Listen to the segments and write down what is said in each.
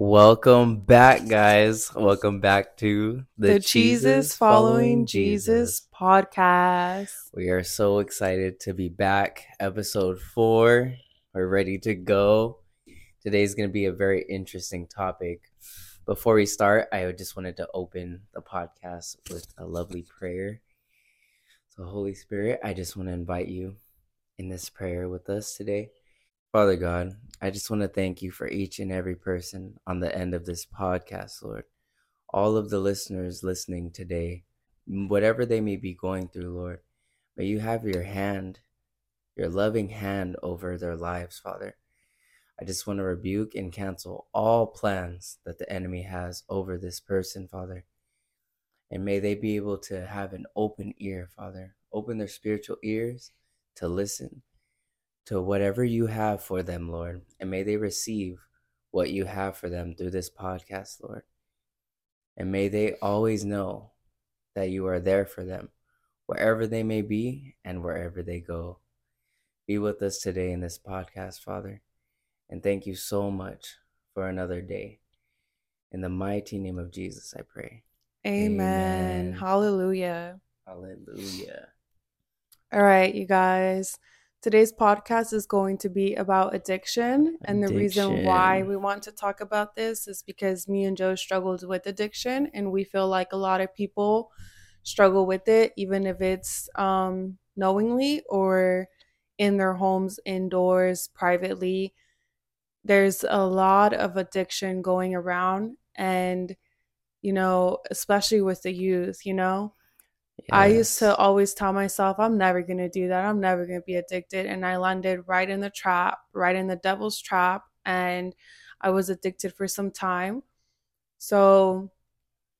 Welcome back, guys. Welcome back to the, the Jesus Following Jesus. Jesus podcast. We are so excited to be back. Episode four. We're ready to go. Today's going to be a very interesting topic. Before we start, I just wanted to open the podcast with a lovely prayer. So, Holy Spirit, I just want to invite you in this prayer with us today. Father God, I just want to thank you for each and every person on the end of this podcast, Lord. All of the listeners listening today, whatever they may be going through, Lord, may you have your hand, your loving hand over their lives, Father. I just want to rebuke and cancel all plans that the enemy has over this person, Father. And may they be able to have an open ear, Father. Open their spiritual ears to listen to whatever you have for them, Lord. And may they receive what you have for them through this podcast, Lord. And may they always know that you are there for them, wherever they may be and wherever they go. Be with us today in this podcast, Father. And thank you so much for another day. In the mighty name of Jesus, I pray. Amen. Amen. Hallelujah. Hallelujah. All right, you guys. Today's podcast is going to be about addiction. And the reason why we want to talk about this is because me and Joe struggled with addiction, and we feel like a lot of people struggle with it, even if it's um, knowingly or in their homes, indoors, privately. There's a lot of addiction going around, and you know, especially with the youth, you know, Yes. I used to always tell myself, I'm never going to do that. I'm never going to be addicted. And I landed right in the trap, right in the devil's trap. And I was addicted for some time. So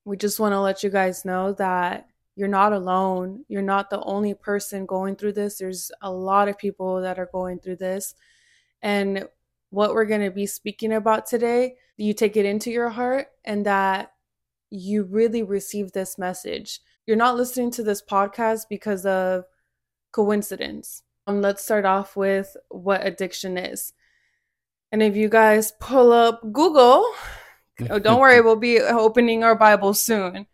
we just want to let you guys know that you're not alone. You're not the only person going through this. There's a lot of people that are going through this. And what we're going to be speaking about today, you take it into your heart and that you really receive this message you're not listening to this podcast because of coincidence. Um, let's start off with what addiction is. And if you guys pull up Google, oh, don't worry, we'll be opening our Bible soon.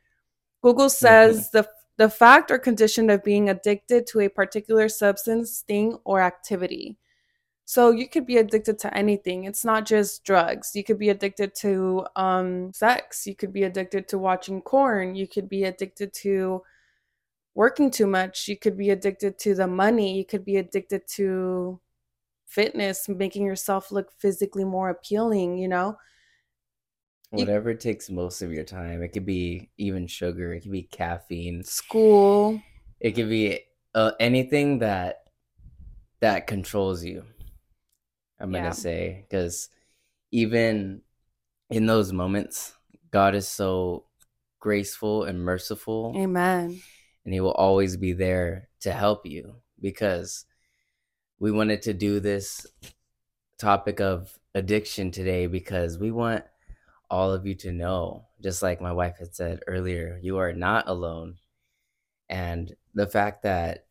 Google says the the fact or condition of being addicted to a particular substance, thing, or activity. So you could be addicted to anything. It's not just drugs. You could be addicted to um, sex. You could be addicted to watching porn. You could be addicted to working too much. You could be addicted to the money. You could be addicted to fitness, making yourself look physically more appealing, you know? Whatever you, takes most of your time. It could be even sugar, it could be caffeine, school. It could be uh, anything that that controls you I'm yeah. gonna say because even in those moments, God is so graceful and merciful. Amen. And He will always be there to help you because we wanted to do this topic of addiction today because we want all of you to know, just like my wife had said earlier, you are not alone. And the fact that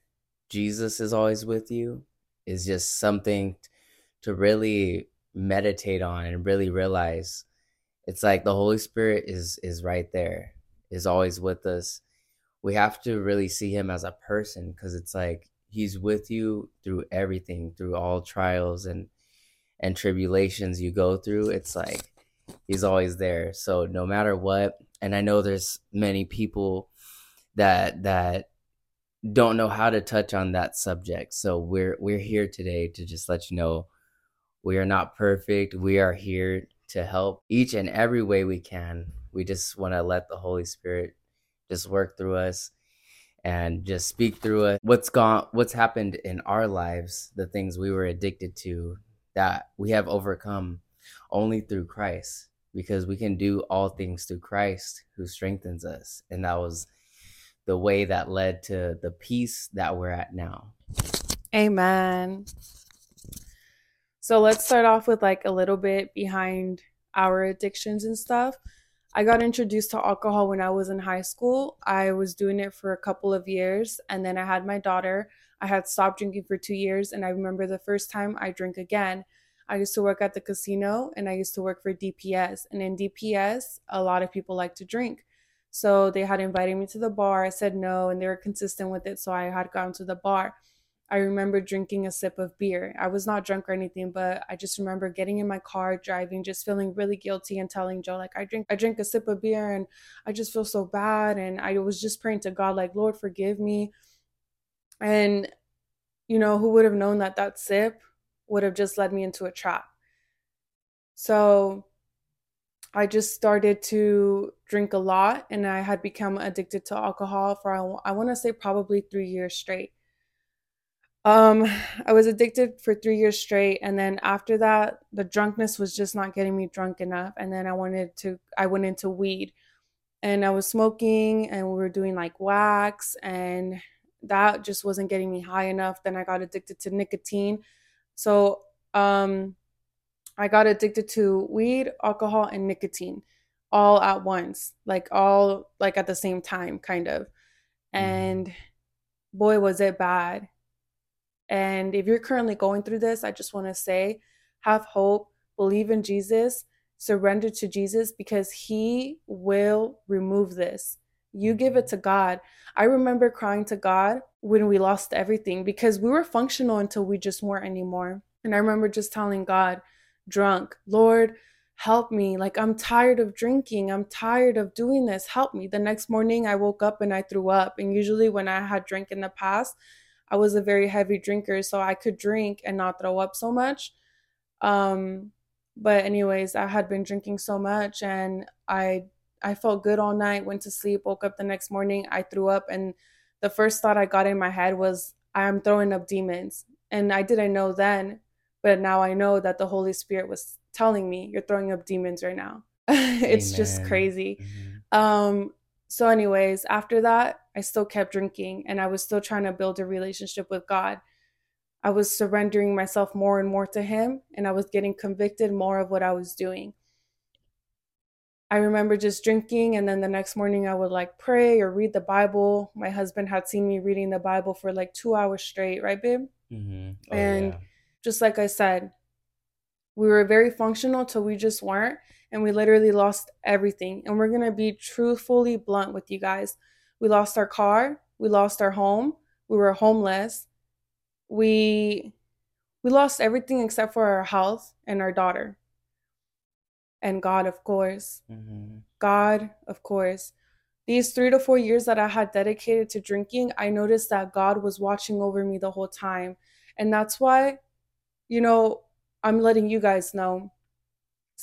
Jesus is always with you is just something to really meditate on and really realize it's like the holy spirit is is right there is always with us. We have to really see him as a person because it's like he's with you through everything through all trials and and tribulations you go through it's like he's always there. So no matter what and i know there's many people that that don't know how to touch on that subject so we're we're here today to just let you know we are not perfect. We are here to help each and every way we can. We just want to let the Holy Spirit just work through us and just speak through us. What's gone what's happened in our lives, the things we were addicted to that we have overcome only through Christ because we can do all things through Christ who strengthens us. And that was the way that led to the peace that we're at now. Amen. So let's start off with like a little bit behind our addictions and stuff. I got introduced to alcohol when I was in high school. I was doing it for a couple of years and then I had my daughter. I had stopped drinking for 2 years and I remember the first time I drank again, I used to work at the casino and I used to work for DPS. And in DPS, a lot of people like to drink. So they had invited me to the bar. I said no, and they were consistent with it. So I had gone to the bar. I remember drinking a sip of beer. I was not drunk or anything, but I just remember getting in my car, driving, just feeling really guilty and telling Joe, like, I drink I drink a sip of beer and I just feel so bad. And I was just praying to God, like, Lord, forgive me. And you know, who would have known that that sip would have just led me into a trap. So I just started to drink a lot and I had become addicted to alcohol for I want to say probably 3 years straight. Um I was addicted for 3 years straight and then after that the drunkenness was just not getting me drunk enough and then I wanted to I went into weed and I was smoking and we were doing like wax and that just wasn't getting me high enough. Then I got addicted to nicotine. So um, I got addicted to weed, alcohol, and nicotine all at once, like all like at the same time, kind of. Mm-hmm. And boy, was it bad. And if you're currently going through this, I just want to say have hope, believe in Jesus, surrender to Jesus because he will remove this. You give it to God. I remember crying to God when we lost everything because we were functional until we just weren't anymore. And I remember just telling God, drunk, Lord, help me. Like, I'm tired of drinking. I'm tired of doing this. Help me. The next morning, I woke up and I threw up. And usually, when I had drank in the past, I was a very heavy drinker, so I could drink and not throw up so much. Um, but anyways, I had been drinking so much and I I felt good all night, went to sleep, woke up the next morning, I threw up, and the first thought I got in my head was, I'm throwing up demons. And I didn't know then, but now I know that the Holy Spirit was telling me, You're throwing up demons right now. it's Amen. just crazy. Mm-hmm. Um, so, anyways, after that, I still kept drinking and I was still trying to build a relationship with God. I was surrendering myself more and more to Him, and I was getting convicted more of what I was doing. I remember just drinking, and then the next morning I would like pray or read the Bible. My husband had seen me reading the Bible for like two hours straight, right, babe? Mm-hmm. Oh, and yeah. just like I said, we were very functional till we just weren't, and we literally lost everything. And we're gonna be truthfully blunt with you guys. We lost our car, we lost our home, we were homeless, we we lost everything except for our health and our daughter and God, of course. Mm-hmm. God, of course. These three to four years that I had dedicated to drinking, I noticed that God was watching over me the whole time. And that's why, you know, I'm letting you guys know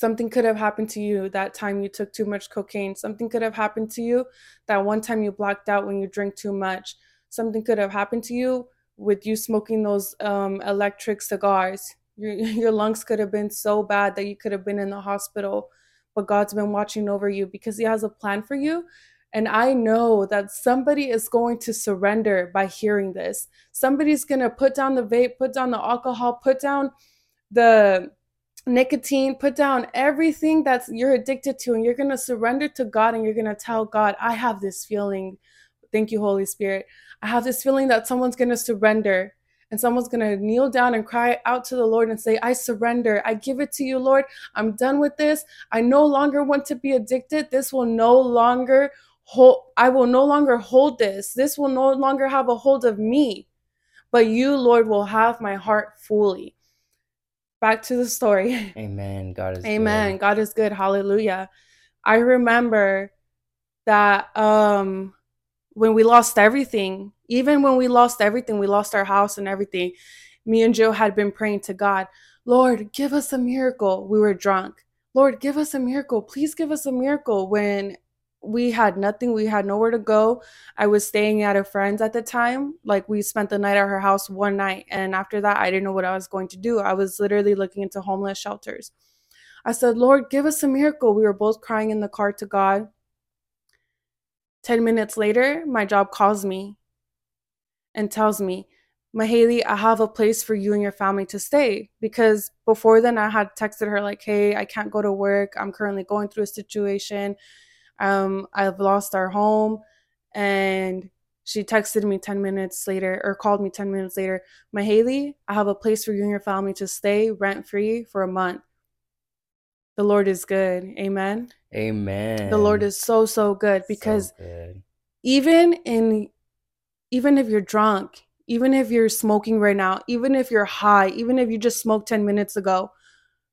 something could have happened to you that time you took too much cocaine. Something could have happened to you that one time you blacked out when you drink too much. Something could have happened to you with you smoking those um, electric cigars. Your, your lungs could have been so bad that you could have been in the hospital, but God's been watching over you because He has a plan for you. And I know that somebody is going to surrender by hearing this. Somebody's going to put down the vape, put down the alcohol, put down the nicotine, put down everything that's you're addicted to, and you're going to surrender to God and you're going to tell God, I have this feeling. Thank you, Holy Spirit. I have this feeling that someone's going to surrender and someone's going to kneel down and cry out to the Lord and say, I surrender. I give it to you, Lord. I'm done with this. I no longer want to be addicted. This will no longer hold, I will no longer hold this. This will no longer have a hold of me. But you, Lord, will have my heart fully. Back to the story. Amen. God is Amen. Good. God is good. Hallelujah. I remember that um when we lost everything, even when we lost everything, we lost our house and everything. Me and Joe had been praying to God, Lord, give us a miracle. We were drunk. Lord, give us a miracle. Please give us a miracle. When we had nothing, we had nowhere to go. I was staying at a friend's at the time. Like we spent the night at her house one night. And after that, I didn't know what I was going to do. I was literally looking into homeless shelters. I said, Lord, give us a miracle. We were both crying in the car to God. 10 minutes later, my job calls me and tells me, Mahaley, I have a place for you and your family to stay. Because before then, I had texted her, like, hey, I can't go to work. I'm currently going through a situation. Um, I've lost our home. And she texted me 10 minutes later or called me 10 minutes later. Mahaley, I have a place for you and your family to stay rent free for a month. The Lord is good. Amen. Amen. The Lord is so, so good because so good. even in even if you're drunk, even if you're smoking right now, even if you're high, even if you just smoked 10 minutes ago,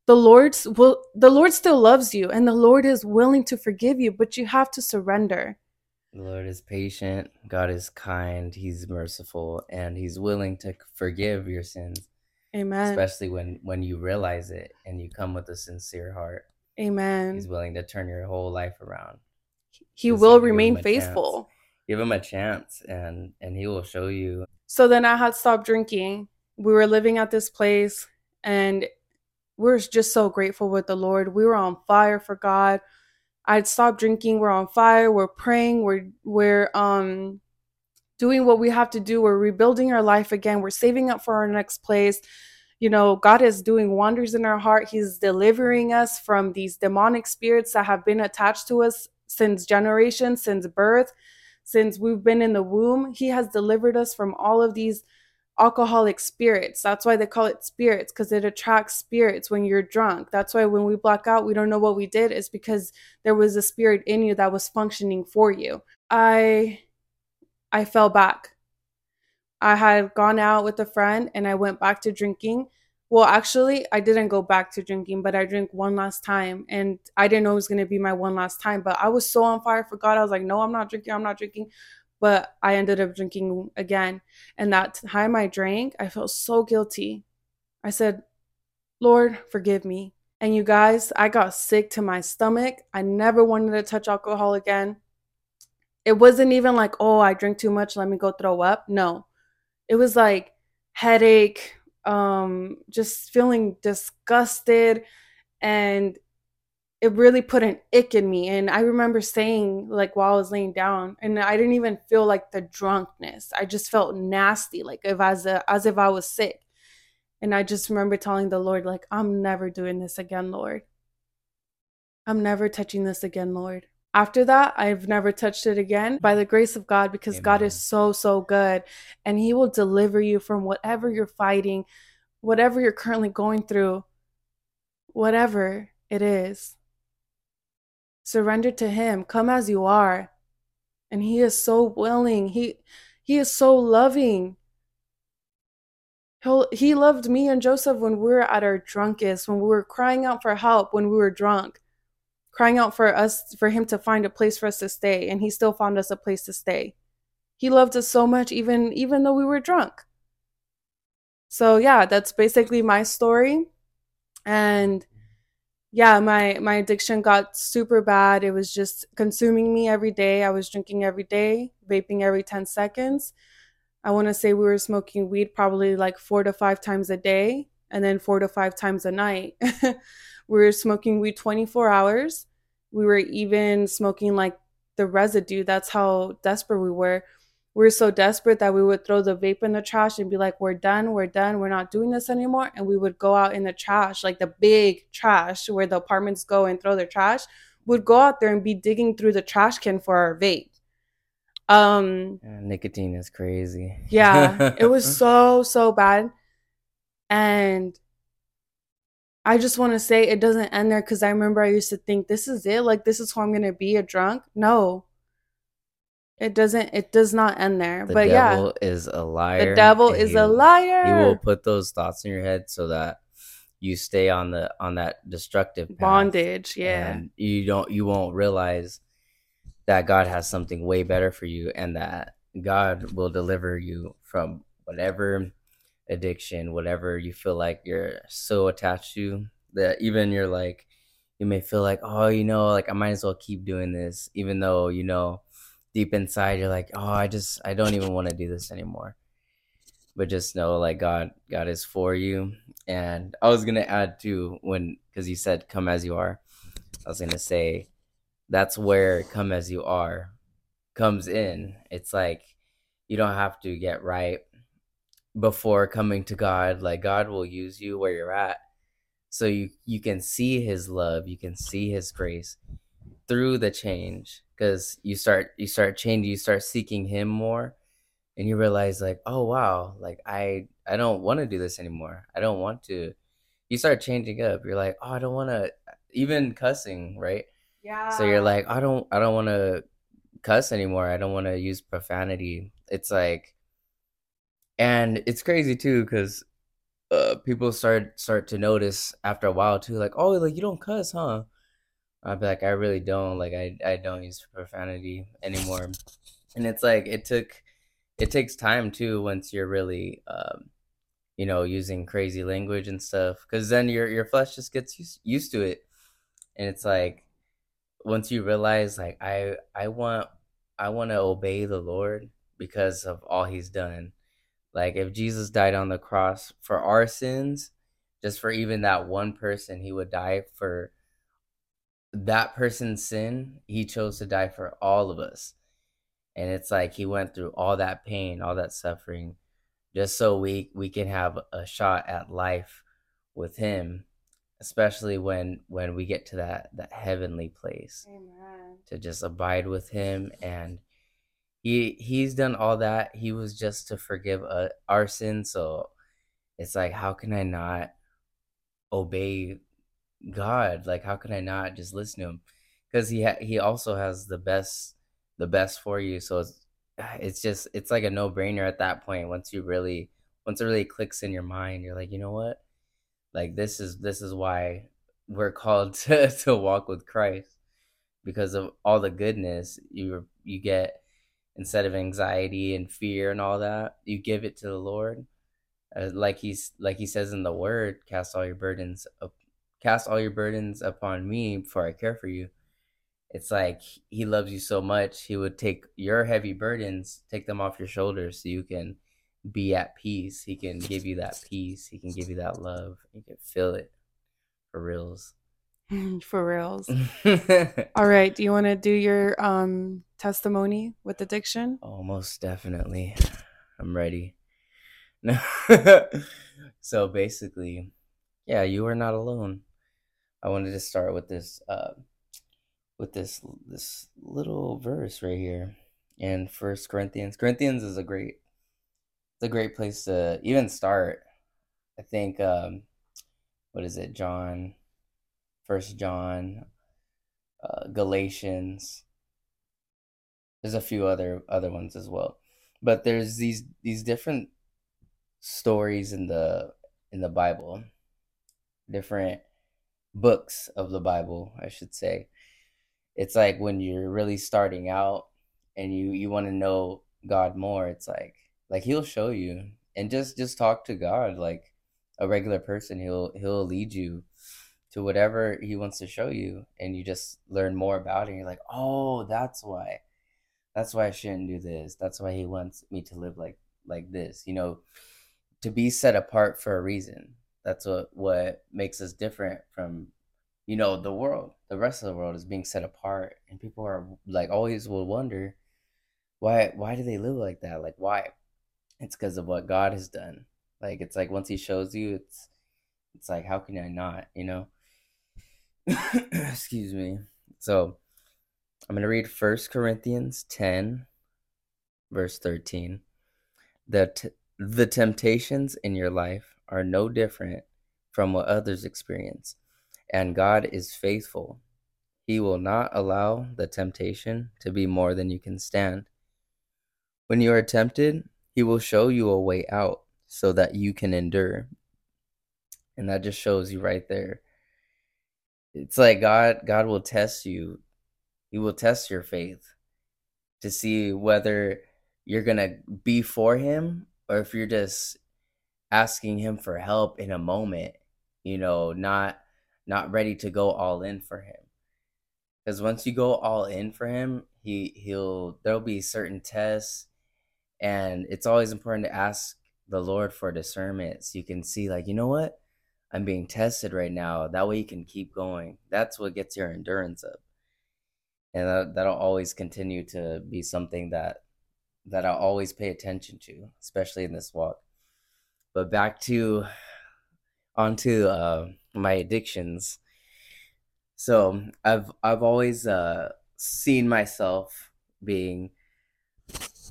the Lord's will the Lord still loves you and the Lord is willing to forgive you, but you have to surrender. The Lord is patient, God is kind, He's merciful, and He's willing to forgive your sins. Amen. Especially when when you realize it and you come with a sincere heart. Amen. He's willing to turn your whole life around. He will remain faithful. Chance. Give him a chance and and he will show you. So then I had stopped drinking. We were living at this place and we are just so grateful with the Lord. We were on fire for God I'd stopped drinking. We're on fire. We're praying. We're we're um doing what we have to do. We're rebuilding our life again. We're saving up for our next place. You know, God is doing wonders in our heart. He's delivering us from these demonic spirits that have been attached to us since generations, since birth, since we've been in the womb. He has delivered us from all of these alcoholic spirits. That's why they call it spirits because it attracts spirits when you're drunk. That's why when we black out, we don't know what we did is because there was a spirit in you that was functioning for you. I I fell back. I had gone out with a friend and I went back to drinking. Well, actually, I didn't go back to drinking, but I drank one last time and I didn't know it was going to be my one last time, but I was so on fire for God. I was like, "No, I'm not drinking. I'm not drinking." But I ended up drinking again. And that time I drank, I felt so guilty. I said, Lord, forgive me. And you guys, I got sick to my stomach. I never wanted to touch alcohol again. It wasn't even like, oh, I drink too much, let me go throw up. No. It was like headache, um, just feeling disgusted and it really put an ick in me. And I remember saying, like, while I was laying down, and I didn't even feel like the drunkenness. I just felt nasty, like if as a, as if I was sick. And I just remember telling the Lord, like, I'm never doing this again, Lord. I'm never touching this again, Lord. After that, I've never touched it again by the grace of God because Amen. God is so, so good. And He will deliver you from whatever you're fighting, whatever you're currently going through, whatever it is. Surrender to him. Come as you are. And he is so willing. He he is so loving. He'll, he loved me and Joseph when we were at our drunkest, when we were crying out for help when we were drunk, crying out for us for him to find a place for us to stay, and he still found us a place to stay. He loved us so much even even though we were drunk. So yeah, that's basically my story. And yeah, my my addiction got super bad. It was just consuming me every day. I was drinking every day, vaping every 10 seconds. I want to say we were smoking weed probably like 4 to 5 times a day and then 4 to 5 times a night. we were smoking weed 24 hours. We were even smoking like the residue. That's how desperate we were we were so desperate that we would throw the vape in the trash and be like, we're done, we're done, we're not doing this anymore. And we would go out in the trash, like the big trash where the apartments go and throw their trash, would go out there and be digging through the trash can for our vape. Um yeah, nicotine is crazy. yeah, it was so, so bad. And I just want to say it doesn't end there because I remember I used to think this is it, like this is who I'm gonna be a drunk. No, it doesn't. It does not end there. But yeah. The but devil yeah, is a liar. The devil is he, a liar. He will put those thoughts in your head so that you stay on the on that destructive path, bondage. Yeah, and you don't. You won't realize that God has something way better for you, and that God will deliver you from whatever addiction, whatever you feel like you're so attached to that even you're like, you may feel like, oh, you know, like I might as well keep doing this, even though you know deep inside you're like, oh, I just I don't even want to do this anymore. But just know like God God is for you. And I was gonna add too when because you said come as you are. I was gonna say that's where come as you are comes in. It's like you don't have to get right before coming to God. Like God will use you where you're at. So you you can see his love, you can see his grace through the change because you start you start changing you start seeking him more and you realize like oh wow like i i don't want to do this anymore. I don't want to. You start changing up. You're like oh i don't want to even cussing right? Yeah so you're like i don't i don't want to cuss anymore. I don't want to use profanity. It's like and it's crazy too because uh, people start start to notice after a while too like oh like you don't cuss huh i'd be like i really don't like i i don't use profanity anymore. And it's like it took it takes time too once you're really um, you know using crazy language and stuff because then your your flesh just gets used, used to it. And it's like once you realize like i i want i want to obey the lord because of all he's done. Like if jesus died on the cross for our sins just for even that one person he would die for that person's sin he chose to die for all of us. And it's like he went through all that pain all that suffering just so we we can have a shot at life with him especially when when we get to that that heavenly place Amen. to just abide with him. And he he's done all that. He was just to forgive uh, our sins. So it's like how can i not obey god like how can i not just listen to him because he ha- he also has the best the best for you. So it's it's just it's like a no brainer at that point. Once you really once it really clicks in your mind, you're like, you know what? Like this is this is why we're called to to walk with Christ because of all the goodness you you get instead of anxiety and fear and all that you give it to the lord uh, like he's like he says in the word cast all your burdens up, cast all your burdens upon me for i care for you. It's like he loves you so much he would take your heavy burdens take them off your shoulders so you can be at peace. He can give you that peace he can give you that love you can feel it. For reals. For reals. All right do you want to do your um testimony with addiction? Oh most definitely. I'm ready. So basically yeah you are not alone i wanted to start with this uh with this this little verse right here in First Corinthians. Corinthians is a great it's a great place to even start. I think um what is it? John First John uh, Galatians there's a few other other ones as well. But there's these these different stories in the in the Bible. Different books of the Bible, I should say it's like when you're really starting out and you you want to know God more, it's like like he'll show you and just just talk to God like a regular person. He'll he'll lead you to whatever he wants to show you and you just learn more about it. And you're like, "Oh, that's why. That's why I shouldn't do this. That's why he wants me to live like like this." You know, to be set apart for a reason. That's what what makes us different from you know the world. The rest of the world is being set apart and people are like always will wonder why why do they live like that? Like why? It's because of what god has done. Like it's like once he shows you it's it's like how can i not? You know? Excuse me. So i'm going to read First corinthians 10 verse 13 the t- the temptations in your life are no different from what others experience and God is faithful. He will not allow the temptation to be more than you can stand. When you are tempted, He will show you a way out so that you can endure. And that just shows you right there. It's like God God will test you. He will test your faith to see whether you're going to be for him or if you're just asking him for help in a moment, you know, not not ready to go all in for him. Because once you go all in for him, he he'll there'll be certain tests, and it's always important to ask the Lord for discernment so you can see like you know what I'm being tested right now. That way you can keep going. That's what gets your endurance up, and that, that'll always continue to be something that that I'll always pay attention to, especially in this walk. But back to onto uh, my addictions. So I've I've always uh, seen myself being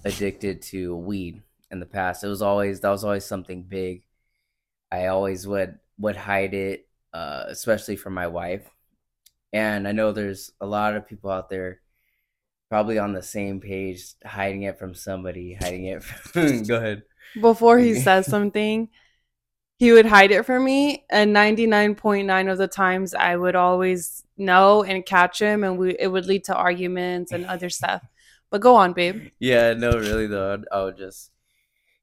addicted to weed in the past. It was always that was always something big. I always would would hide it, uh, especially from my wife. And I know there's a lot of people out there probably on the same page, hiding it from somebody, hiding it. From... Go ahead. Before he says something, he would hide it from me, and ninety nine point nine of the times, I would always know and catch him, and we it would lead to arguments and other stuff. But go on, babe. Yeah, no, really though, I would just,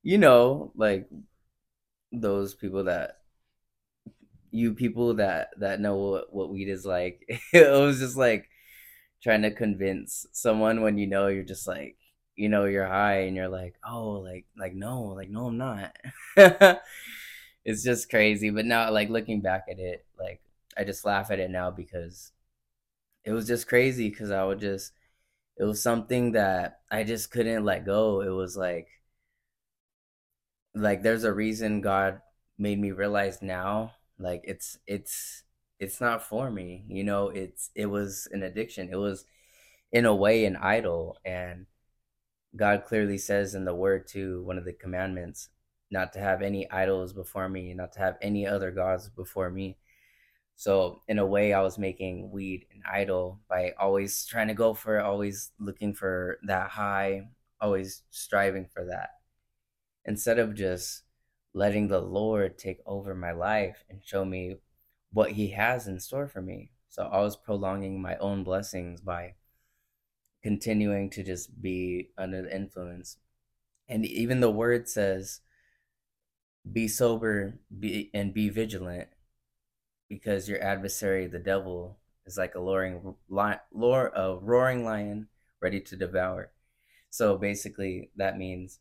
you know, like those people that you people that that know what, what weed is like. it was just like trying to convince someone when you know you're just like you know you're high and you're like oh like like no like no i'm not. It's just crazy but now like looking back at it like i just laugh at it now because it was just crazy because i would just it was something that i just couldn't let go. It was like like there's a reason god made me realize now like it's it's it's not for me you know it's it was an addiction. It was in a way an idol and god clearly says in the word too one of the commandments not to have any idols before me not to have any other gods before me so in a way i was making weed an idol by always trying to go for it always looking for that high always striving for that instead of just letting the lord take over my life and show me what he has in store for me. So I was prolonging my own blessings by continuing to just be under the influence. And even the word says, be sober be, and be vigilant because your adversary, the devil, is like a roaring, a roaring lion ready to devour. So basically, that means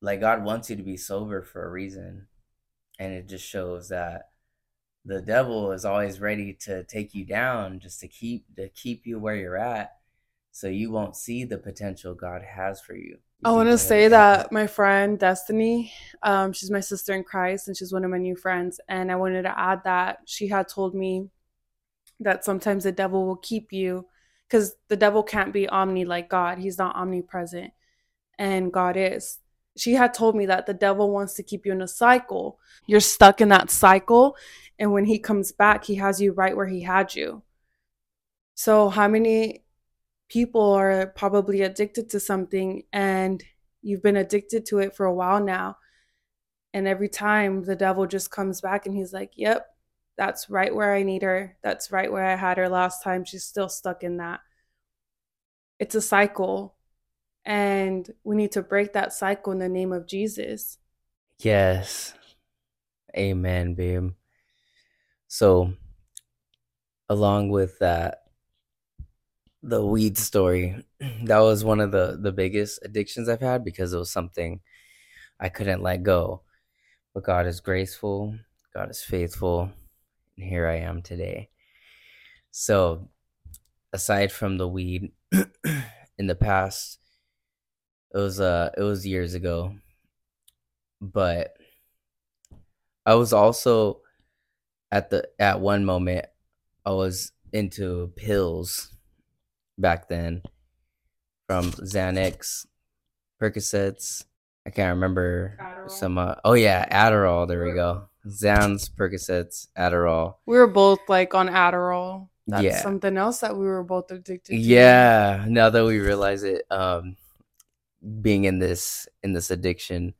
like God wants you to be sober for a reason. And it just shows that the devil is always ready to take you down just to keep to keep you where you're at so you won't see the potential God has for you. I want to say that my friend Destiny, um, she's my sister in Christ and she's one of my new friends. And I wanted to add that she had told me that sometimes the devil will keep you because the devil can't be omni like God. He's not omnipresent and God is she had told me that the devil wants to keep you in a cycle. You're stuck in that cycle. And when he comes back, he has you right where he had you. So, how many people are probably addicted to something and you've been addicted to it for a while now? And every time the devil just comes back and he's like, Yep, that's right where I need her. That's right where I had her last time. She's still stuck in that. It's a cycle and we need to break that cycle in the name of Jesus. Yes. Amen, babe. So, along with that, the weed story, that was one of the, the biggest addictions I've had because it was something I couldn't let go. But God is graceful, God is faithful, and here I am today. So, aside from the weed, in the past, it was uh it was years ago. But I was also at the at one moment I was into pills back then from Xanax, Percocets. I can't remember Adderall. some. Uh, oh yeah, Adderall. There we go. Xans, Percocets, Adderall. We were both like on Adderall. That's yeah. something else that we were both addicted to. Yeah. Now that we realize it, um, being in this in this addiction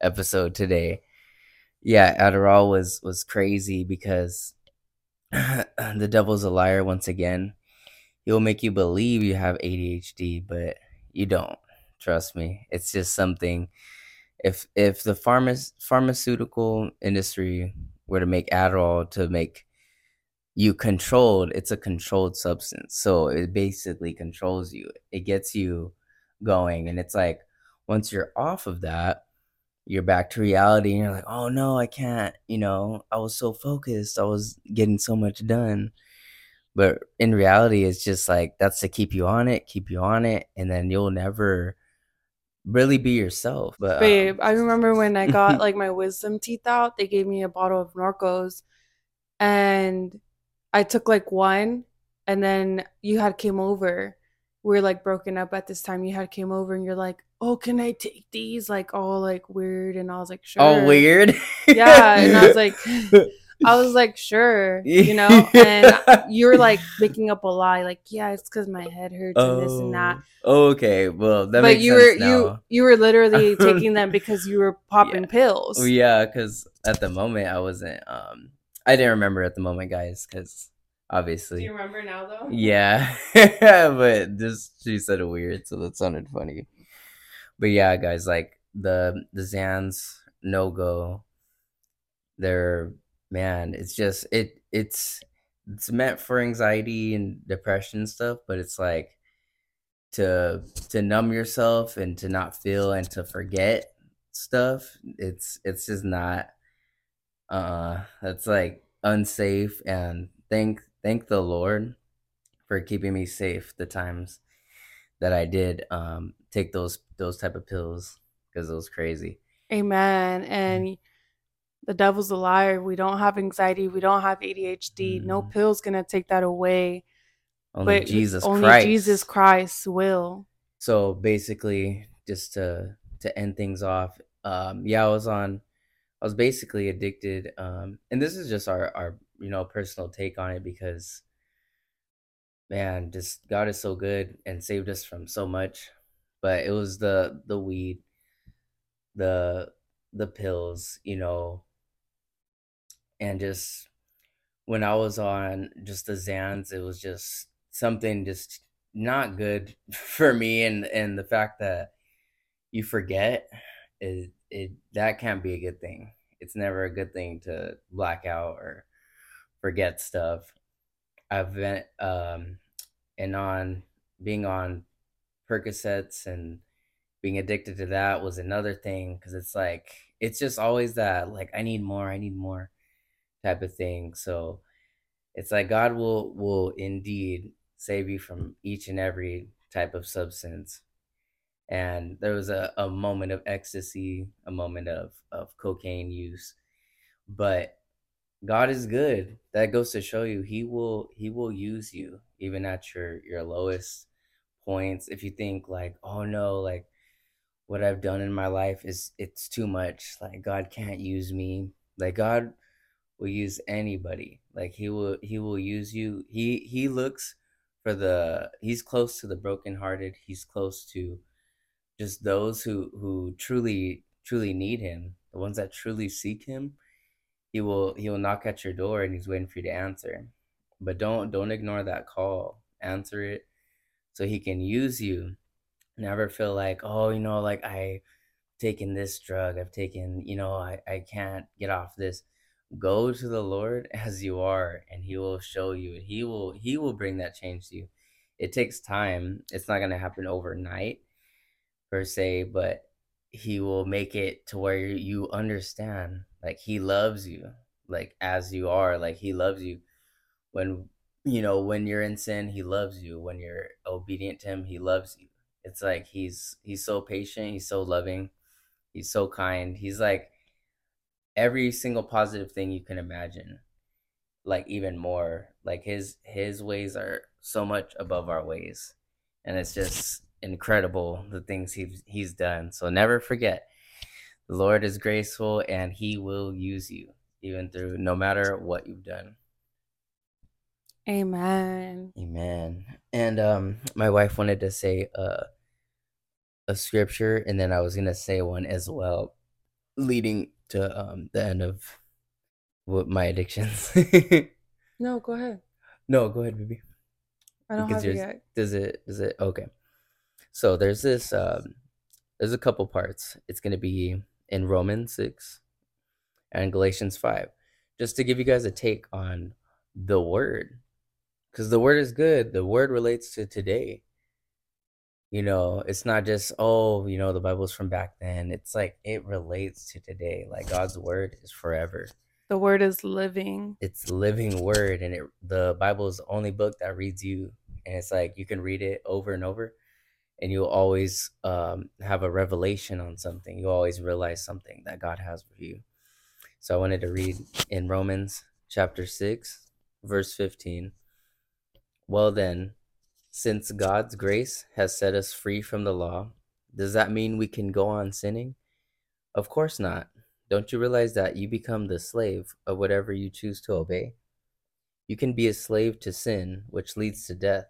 episode today. Yeah, Adderall was was crazy because the devil's a liar once again. He'll make you believe you have ADHD, but you don't. Trust me. It's just something if if the pharma, pharmaceutical industry were to make Adderall to make you controlled, it's a controlled substance. So it basically controls you. It gets you going. And it's like once you're off of that, you're back to reality and you're like, oh no, I can't. You know, I was so focused, I was getting so much done. But in reality, it's just like that's to keep you on it, keep you on it, and then you'll never really be yourself. But babe, um, I remember when I got like my wisdom teeth out, they gave me a bottle of Norcos, and I took like one, and then you had came over, we're like broken up at this time. You had came over and you're like, "Oh, can I take these?" Like all like weird, and I was like, "Sure." Oh, weird. yeah, and I was like, I was like, "Sure," you know. And you're like making up a lie, like, "Yeah, it's because my head hurts oh, and this and that." Oh, okay, well, that but you were now. you you were literally taking them because you were popping yeah. pills. Yeah, because at the moment I wasn't. um I didn't remember at the moment, guys, because obviously. Do you remember now though? Yeah, but just she said it weird, so that sounded funny. But yeah, guys, like the the Xans no go. They're man, it's just it it's it's meant for anxiety and depression stuff, but it's like to to numb yourself and to not feel and to forget stuff. It's it's just not uh that's like unsafe and thank thank the Lord for keeping me safe the times that I did um, take those those type of pills because it was crazy. Amen. And the devil's a liar. We don't have anxiety. We don't have ADHD. Mm. No mm-hmm. pill's gonna take that away. Only but Jesus only Christ. Jesus Christ will. So basically, just to to end things off, um, yeah, I was on. I was basically addicted, um, and this is just our our you know personal take on it because man just god is so good and saved us from so much but it was the the weed the the pills you know and just when i was on just the xans it was just something just not good for me and and the fact that you forget is it that can't be a good thing it's never a good thing to black out or forget stuff. I've been um and on being on Percocets and being addicted to that was another thing because it's like it's just always that like I need more, I need more type of thing. So it's like God will will indeed save you from each and every type of substance. And there was a, a moment of ecstasy, a moment of, of cocaine use. But God is good. That goes to show you he will he will use you even at your your lowest points. If you think like, "Oh no, like what I've done in my life is it's too much. Like God can't use me." Like God will use anybody. Like he will he will use you. He he looks for the he's close to the brokenhearted. He's close to just those who who truly truly need him. The ones that truly seek him he will he will knock at your door and he's waiting for you to answer but don't don't ignore that call answer it so he can use you never feel like oh you know like i taken this drug i've taken you know i, I can't get off this go to the lord as you are and he will show you he will he will bring that change to you. It takes time. It's not going to happen overnight per se but he will make it to where you understand like he loves you like as you are like he loves you. When you know when you're in sin he loves you. When you're obedient to him he loves you. It's like he's he's so patient he's so loving he's so kind. He's like every single positive thing you can imagine like even more like his his ways are so much above our ways and it's just incredible the things he's he's done so never forget the Lord is graceful and he will use you even through no matter what you've done. Amen. Amen. And um my wife wanted to say uh a scripture and then I was to say one as well leading to um the end of what my addictions. no, go ahead. No, go ahead, baby. I don't because have it yet. Does it does it okay. So there's this um there's a couple parts. It's going to be in Romans 6 and Galatians 5, just to give you guys a take on the word. Because the word is good, the word relates to today. You know, it's not just, oh, you know, the Bible's from back then. It's like it relates to today. Like God's word is forever. The word is living. It's living word. And it the Bible is the only book that reads you. And it's like you can read it over and over and you'll always um, have a revelation on something. You always realize something that God has for you. So I wanted to read in Romans chapter 6, verse 15. Well, then, Since God's grace has set us free from the law, does that mean we can go on sinning? Of course not. Don't you realize that you become the slave of whatever you choose to obey? You can be a slave to sin, which leads to death,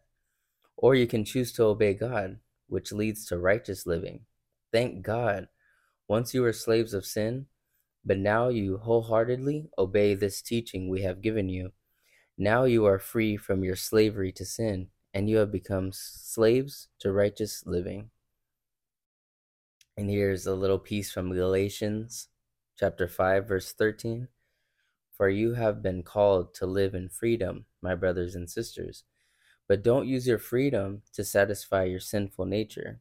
or you can choose to obey God, which leads to righteous living. Thank God. Once you were slaves of sin, but now you wholeheartedly obey this teaching we have given you. Now you are free from your slavery to sin, and you have become slaves to righteous living. And here's a little piece from Galatians chapter 5 verse 13. For you have been called to live in freedom, my brothers and sisters. But don't use your freedom to satisfy your sinful nature.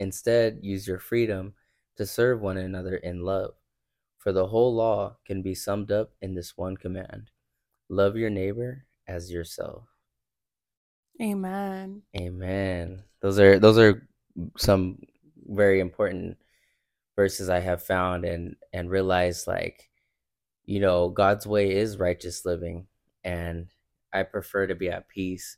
Instead, use your freedom to serve one another in love. For the whole law can be summed up in this one command love your neighbor as yourself. Amen. Amen. Those are those are some very important verses I have found and and realized like you know God's way is righteous living and I prefer to be at peace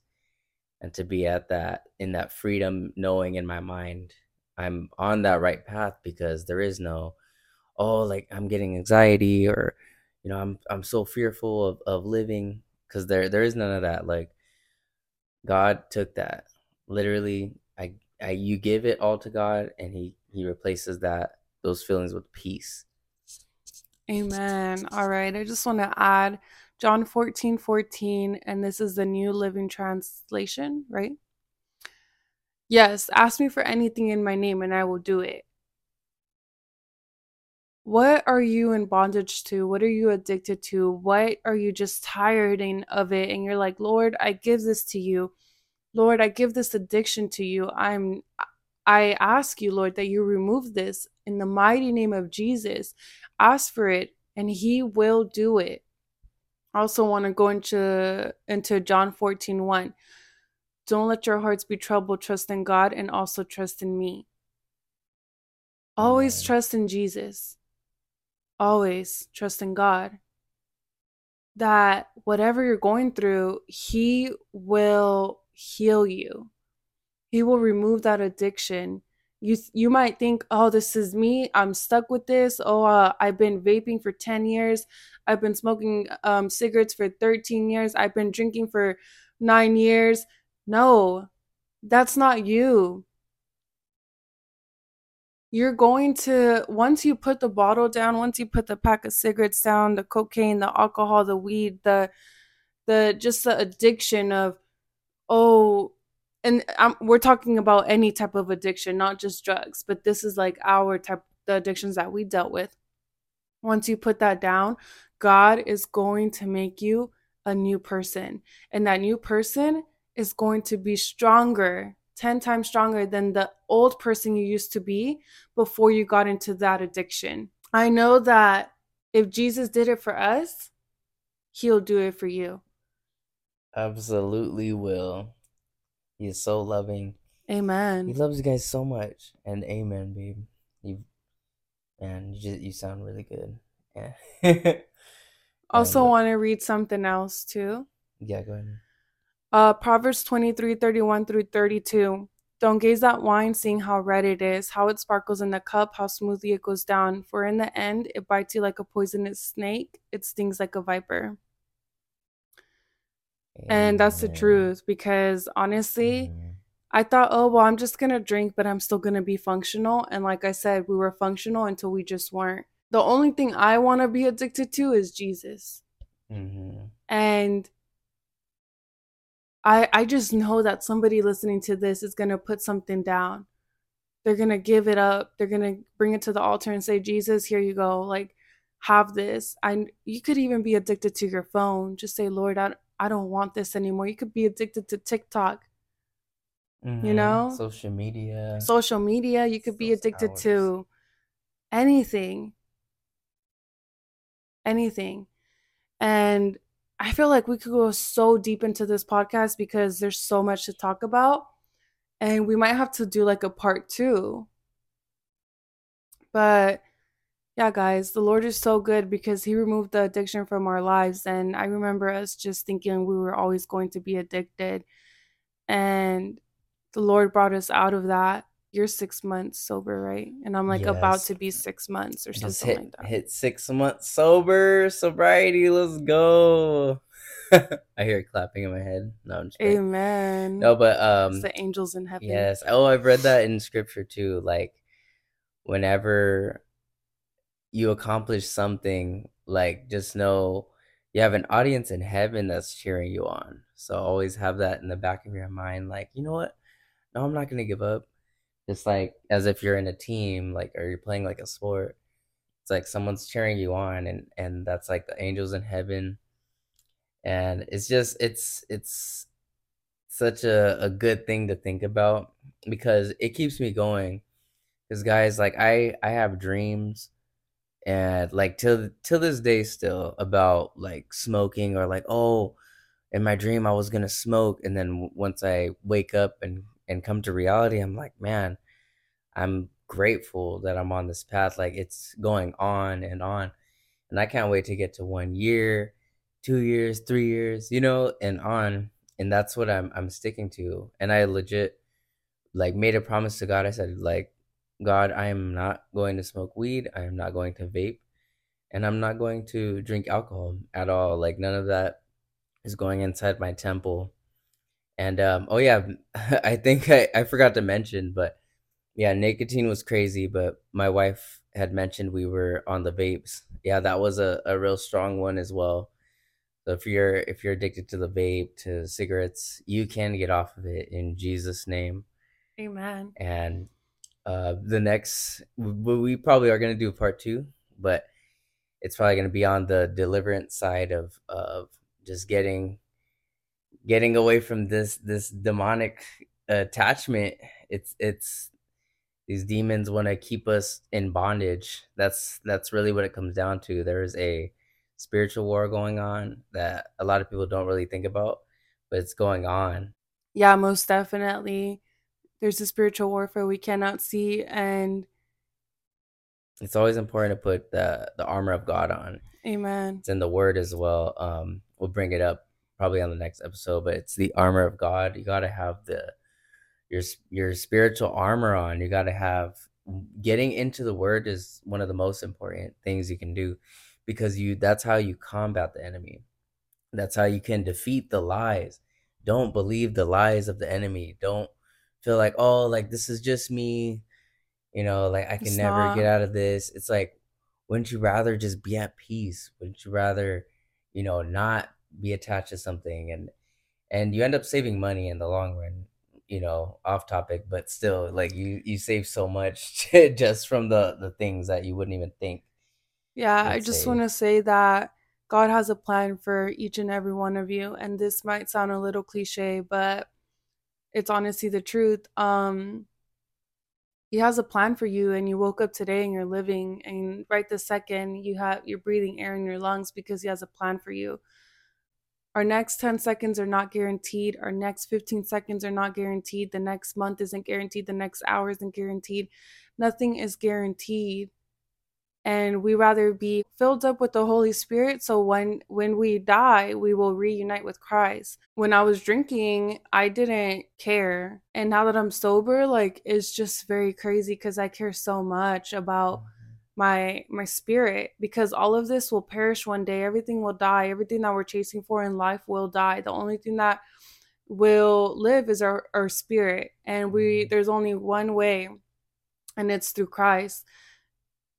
and to be at that in that freedom knowing in my mind I'm on that right path because there is no oh like I'm getting anxiety or you know I'm I'm so fearful of of living cuz there there is none of that like God took that literally I I you give it all to God and he he replaces that those feelings with peace. Amen. All right. I just want to add John 14 14, and this is the New Living Translation, right? Yes, ask me for anything in my name and I will do it. What are you in bondage to? What are you addicted to? What are you just tired of it? And you're like, Lord, I give this to you. Lord, I give this addiction to you. I'm I ask you, Lord, that you remove this in the mighty name of Jesus. Ask for it and he will do it. I also want to go into into John 14, 1. Don't let your hearts be troubled. Trust in God and also trust in me. Always trust in Jesus. Always trust in God. That whatever you're going through, He will heal you. He will remove that addiction. You you might think, "Oh, this is me. I'm stuck with this. Oh, uh, I've been vaping for 10 years. I've been smoking um, cigarettes for 13 years. I've been drinking for 9 years." No. That's not you. You're going to once you put the bottle down, once you put the pack of cigarettes down, the cocaine, the alcohol, the weed, the the just the addiction of oh and I'm, we're talking about any type of addiction, not just drugs, but this is like our type, the addictions that we dealt with. Once you put that down, God is going to make you a new person. And that new person is going to be stronger, 10 times stronger than the old person you used to be before you got into that addiction. I know that if Jesus did it for us, he'll do it for you. Absolutely will. He is so loving. Amen. He loves you guys so much. And amen, babe. You and you just you sound really good. Yeah. also want to read something else too. Yeah, go ahead. Uh Proverbs 23, 31 through 32. Don't gaze at wine, seeing how red it is, how it sparkles in the cup, how smoothly it goes down. For in the end, it bites you like a poisonous snake, it stings like a viper. And that's the truth because honestly. I thought, oh, well, I'm just going to drink, but I'm still going to be functional. And like I said, we were functional until we just weren't. The only thing I want to be addicted to is Jesus. Mm-hmm. And I I just know that somebody listening to this is going to put something down. They're going to give it up. They're going to bring it to the altar and say, "Jesus, here you go. Like have this." I you could even be addicted to your phone. Just say, "Lord, I I don't want this anymore. You could be addicted to TikTok. Mm-hmm. You know? Social media. Social media. You could be addicted hours. to anything. Anything. And I feel like we could go so deep into this podcast because there's so much to talk about. And we might have to do like a part two. But yeah, guys, the Lord is so good because He removed the addiction from our lives. And I remember us just thinking we were always going to be addicted. and the Lord brought us out of that. You're six months sober, right? And I'm like yes. about to be six months or something hit, like that. Hit six months sober, sobriety. Let's go. I hear clapping in my head. No, I'm just Amen. No, but um, it's the angels in heaven. Yes. Oh, I've read that in scripture too. Like, whenever you accomplish something, like just know you have an audience in heaven that's cheering you on. So always have that in the back of your mind. Like, you know what? No, I'm not gonna give up. Just like as if you're in a team, like or you're playing like a sport. It's like someone's cheering you on, and and that's like the angels in heaven. And it's just it's it's such a, a good thing to think about because it keeps me going. Because guys, like I I have dreams and like till till this day still about like smoking or like oh in my dream I was gonna smoke and then once I wake up and and come to reality I'm like man I'm grateful that I'm on this path like it's going on and on and I can't wait to get to one year two years three years you know and on and that's what I'm I'm sticking to and I legit like made a promise to God I said like God, I am not going to smoke weed. I am not going to vape. And I'm not going to drink alcohol at all. Like, none of that is going inside my temple. And, um, oh, yeah, I think I, I forgot to mention, but yeah, nicotine was crazy. But my wife had mentioned we were on the vapes. Yeah, that was a, a real strong one as well. So if you're if you're addicted to the vape to cigarettes, you can get off of it in Jesus' name. Amen. And uh, the next we probably are going to do part two, but it's probably going to be on the deliverance side of of just getting getting away from this this demonic attachment. It's it's these demons want to keep us in bondage. That's that's really what it comes down to. There is a spiritual war going on that a lot of people don't really think about, but it's going on. Yeah, most definitely there's a spiritual warfare we cannot see and it's always important to put the the armor of God on. Amen. It's in the word as well. Um we'll bring it up probably on the next episode, but it's the armor of God. You got to have the your your spiritual armor on. You got to have getting into the word is one of the most important things you can do because you that's how you combat the enemy. That's how you can defeat the lies. Don't believe the lies of the enemy. Don't feel like oh like this is just me you know like i can it's never not. get out of this it's like wouldn't you rather just be at peace wouldn't you rather you know not be attached to something and and you end up saving money in the long run you know off topic but still like you you save so much just from the the things that you wouldn't even think yeah i just want to say that god has a plan for each and every one of you and this might sound a little cliche but it's honestly the truth. Um, he has a plan for you, and you woke up today and you're living, and right this second you have you're breathing air in your lungs because he has a plan for you. Our next 10 seconds are not guaranteed. Our next 15 seconds are not guaranteed. The next month isn't guaranteed. The next hour isn't guaranteed. Nothing is guaranteed and we rather be filled up with the holy spirit so when when we die we will reunite with christ when i was drinking i didn't care and now that i'm sober like it's just very crazy because i care so much about. My my spirit because all of this will perish one day everything will die everything that we're chasing for in life will die the only thing that will live is our, our spirit and we mm-hmm. there's only one way and it's through christ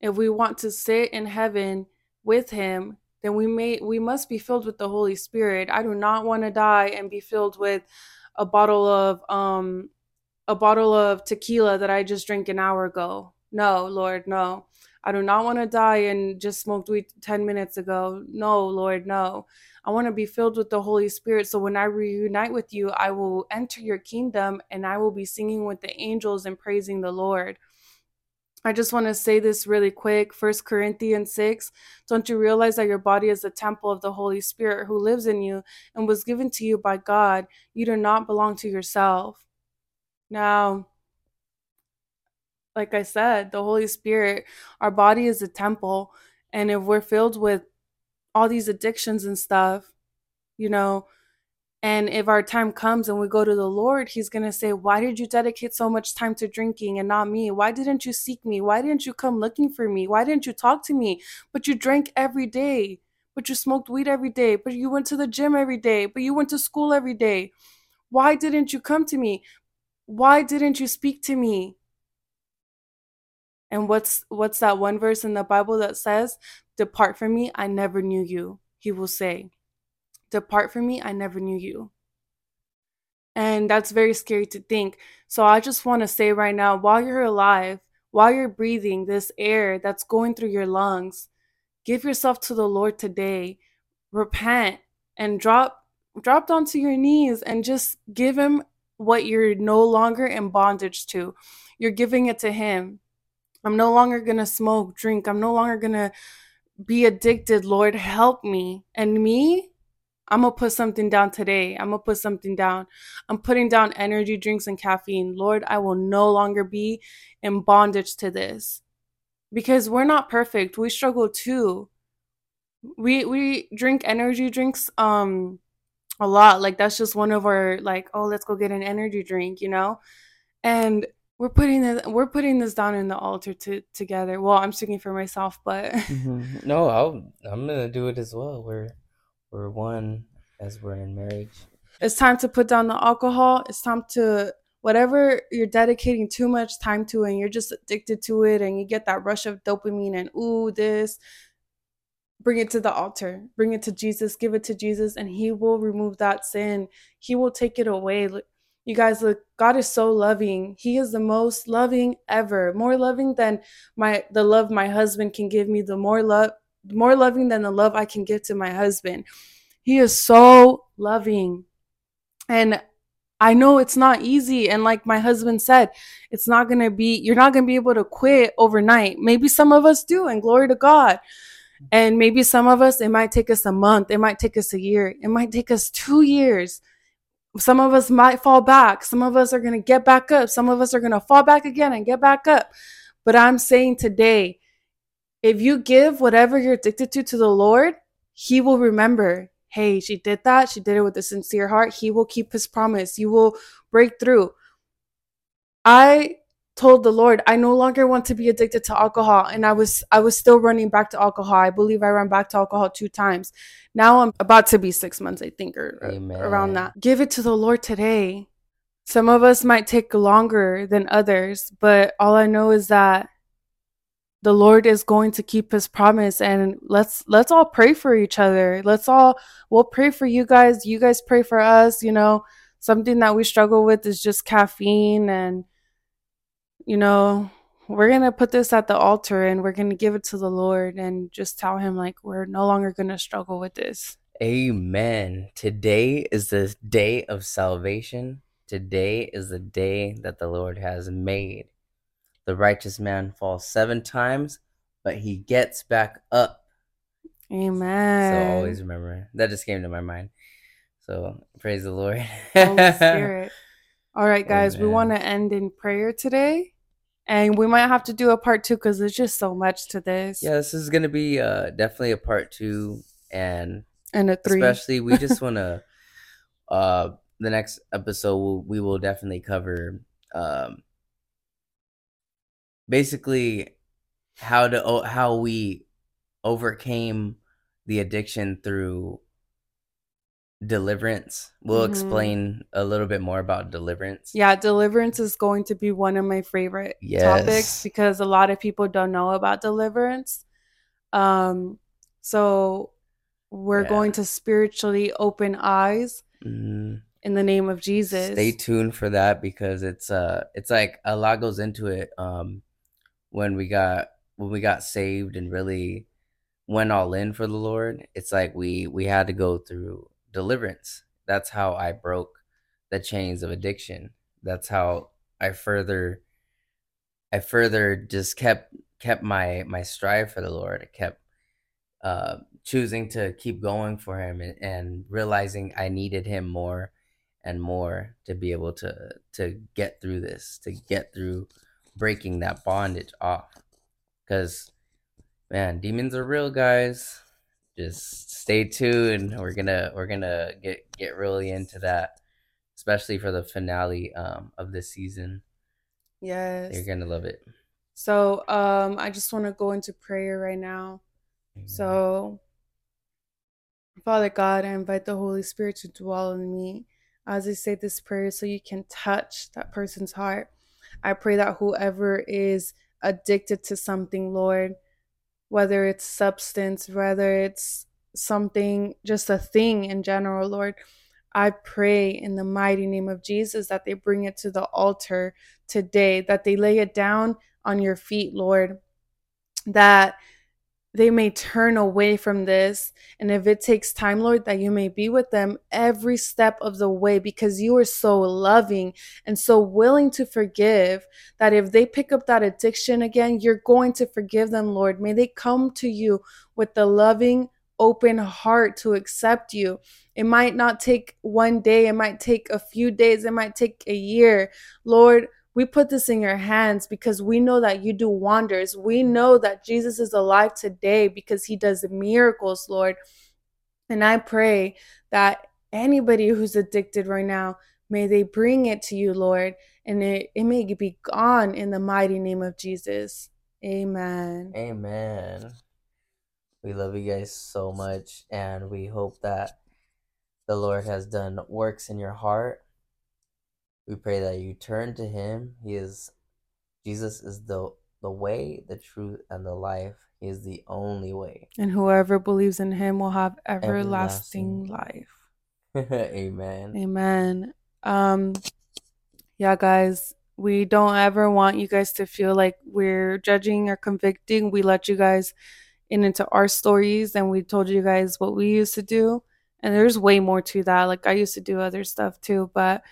if we want to sit in heaven with him, then we may we must be filled with the Holy Spirit. I do not want to die and be filled with a bottle of um a bottle of tequila that I just drank an hour ago. No, Lord, no. I do not want to die and just smoked weed 10 minutes ago. No, Lord, no. I want to be filled with the Holy Spirit. So when I reunite with you, I will enter your kingdom and I will be singing with the angels and praising the Lord. I just want to say this really quick. First Corinthians 6. Don't you realize that your body is the temple of the Holy Spirit who lives in you and was given to you by God? You do not belong to yourself. Now, like I said, the Holy Spirit, our body is a temple. And if we're filled with all these addictions and stuff, you know, And if our time comes and we go to the Lord, He's going to say, Why did you dedicate so much time to drinking and not me? Why didn't you seek me? Why didn't you come looking for me? Why didn't you talk to me? But you drank every day, but you smoked weed every day, but you went to the gym every day, but you went to school every day. Why didn't you come to me? Why didn't you speak to me? And what's what's that one verse in the Bible that says, "Depart from me, I never knew you." He will say, Depart from me, I never knew you. And that's very scary to think. So I just want to say right now while you're alive, while you're breathing this air that's going through your lungs, give yourself to the Lord today. Repent and drop drop down to your knees and just give him what you're no longer in bondage to. You're giving it to him. I'm no longer going to smoke, drink. I'm no longer going to be addicted. Lord, help me. And me, I'm gonna put something down today. I'm gonna put something down. I'm putting down energy drinks and caffeine. Lord, I will no longer be in bondage to this. Because we're not perfect. We struggle too. We we drink energy drinks um a lot. Like that's just one of our like, oh, let's go get an energy drink, you know? And we're putting this we're putting this down in the altar to together. Well, I'm speaking for myself, but mm-hmm. no, I'll I'm gonna do it as well. We're we're one as we're in marriage. It's time to put down the alcohol. It's time to whatever you're dedicating too much time to and you're just addicted to it and you get that rush of dopamine and ooh this bring it to the altar bring it to jesus give it to jesus and he will remove that sin he will take it away you guys look god is so loving he is the most loving ever more loving than my the love my husband can give me the more love more loving than the love I can give to my husband. He is so loving. And I know it's not easy. And like my husband said, it's not going to be, you're not going to be able to quit overnight. Maybe some of us do, and glory to God. And maybe some of us, it might take us a month, it might take us a year, it might take us two years. Some of us might fall back. Some of us are going to get back up. Some of us are going to fall back again and get back up. But I'm saying today, if you give whatever you're addicted to to the Lord, He will remember, hey, she did that. She did it with a sincere heart. He will keep His promise. You will break through. I told the Lord, I no longer want to be addicted to alcohol. And I was I was still running back to alcohol. I believe I ran back to alcohol two times. Now I'm about to be six months, I think, or, uh, or around that. Give it to the Lord today. Some of us might take longer than others, but all I know is that the Lord is going to keep his promise and let's let's all pray for each other. Let's all we'll pray for you guys, you guys pray for us, you know. Something that we struggle with is just caffeine and you know, we're going to put this at the altar and we're going to give it to the Lord and just tell him like we're no longer going to struggle with this. Amen. Today is the day of salvation. Today is the day that the Lord has made the righteous man falls seven times, but he gets back up. Amen. So always remember that just came to my mind. So praise the Lord. Holy Spirit. All right, guys, Amen. we want to end in prayer today. And we might have to do a part two because there's just so much to this. Yeah, this is gonna be uh, definitely a part two, and and a three. Especially, we just want to. uh, the next episode, we will definitely cover um, basically how to how we overcame the addiction through deliverance. We'll mm-hmm. explain a little bit more about deliverance. Yeah, deliverance is going to be one of my favorite yes. topics because a lot of people don't know about deliverance. Um so we're yeah. going to spiritually open eyes mm-hmm. in the name of Jesus. Stay tuned for that because it's uh it's like a lot goes into it. Um when we got when we got saved and really went all in for the Lord, it's like we we had to go through deliverance. That's how I broke the chains of addiction. That's how I further I further just kept kept my my strive for the Lord. I kept uh, choosing to keep going for Him and, and realizing I needed Him more and more to be able to to get through this, to get through breaking that bondage off. Because, man, demons are real, guys. Just stay tuned. We're gonna we're gonna get get really into that, especially for the finale um, of this season. Yes, you're gonna love it. So um, I just want to go into prayer right now. Amen. So, Father God, I invite the Holy Spirit to dwell in me as I say this prayer, so you can touch that person's heart. I pray that whoever is addicted to something, Lord, whether it's substance, whether it's something, just a thing in general, Lord. I pray in the mighty name of Jesus that they bring it to the altar today, that they lay it down on your feet, Lord, that they may turn away from this. And if it takes time, Lord, that you may be with them every step of the way because you are so loving and so willing to forgive that if they pick up that addiction again, you're going to forgive them, Lord. May they come to you with the loving, open heart to accept you. It might not take one day, it might take a few days, it might take a year. Lord, we put this in your hands because we know that you do wonders. We know that Jesus is alive today because he does miracles, Lord. And I pray that anybody who's addicted right now, may they bring it to you, Lord, and it, it may be gone in the mighty name of Jesus. Amen. Amen. We love you guys so much, and we hope that the Lord has done works in your heart we pray that you turn to him. He is Jesus is the the way, the truth, and the life. He is the only way. And whoever believes in him will have everlasting, everlasting. life. Amen. Amen. Um yeah, guys, we don't ever want you guys to feel like we're judging or convicting. We let you guys in into our stories and we told you guys what we used to do. And there's way more to that. Like I used to do other stuff too, but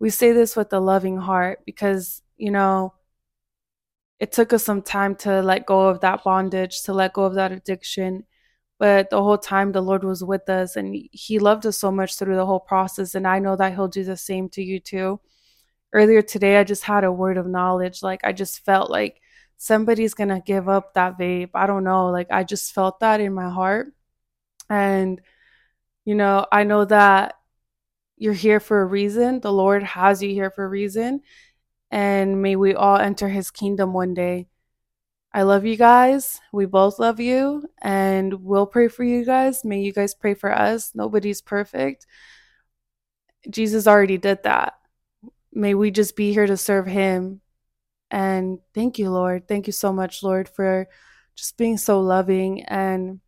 we say this with a loving heart because, you know, it took us some time to let go of that bondage, to let go of that addiction. But the whole time, the Lord was with us and He loved us so much through the whole process. And I know that He'll do the same to you too. Earlier today, I just had a word of knowledge. Like, I just felt like somebody's going to give up that vape. I don't know. Like, I just felt that in my heart. And, you know, I know that you're here for a reason. The Lord has you here for a reason. And may we all enter his kingdom one day. I love you guys. We both love you. And we'll pray for you guys. May you guys pray for us. Nobody's perfect. Jesus already did that. May we just be here to serve him. And thank you, Lord. Thank you so much, Lord, for just being so loving and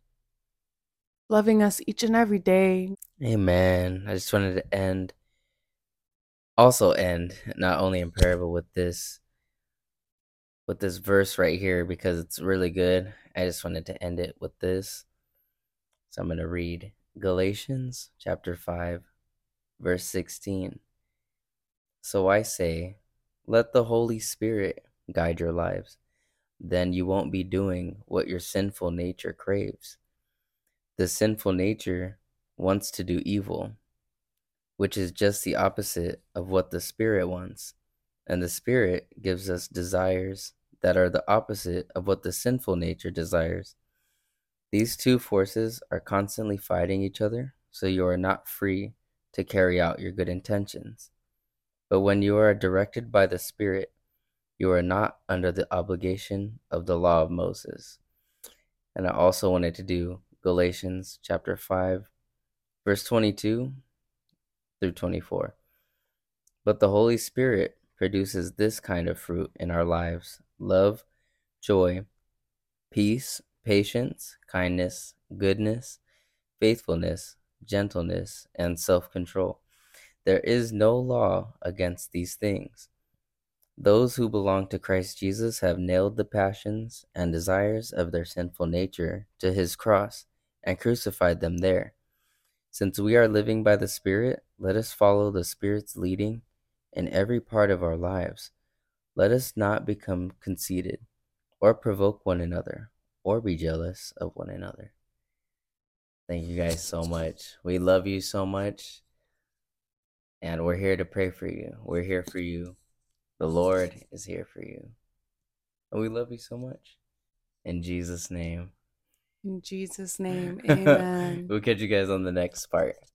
loving us each and every day. Amen. I just wanted to end, also end, not only in prayer, but with this, with this verse right here because it's really good. I just wanted to end it with this. So I'm going to read Galatians chapter 5, verse 16. So I say, let the Holy Spirit guide your lives. Then you won't be doing what your sinful nature craves. The sinful nature wants to do evil, which is just the opposite of what the Spirit wants. And the Spirit gives us desires that are the opposite of what the sinful nature desires. These two forces are constantly fighting each other, so you are not free to carry out your good intentions. But when you are directed by the Spirit, you are not under the obligation of the law of Moses. And I also wanted to do Galatians chapter 5, verse 22 through 24. But the Holy Spirit produces this kind of fruit in our lives love, joy, peace, patience, kindness, goodness, faithfulness, gentleness, and self control. There is no law against these things. Those who belong to Christ Jesus have nailed the passions and desires of their sinful nature to his cross and crucified them there. Since we are living by the Spirit, let us follow the Spirit's leading in every part of our lives. Let us not become conceited, or provoke one another, or be jealous of one another. Thank you guys so much. We love you so much. And we're here to pray for you. We're here for you. The Lord is here for you. And we love you so much. In Jesus' name. In Jesus' name, amen. we'll catch you guys on the next part.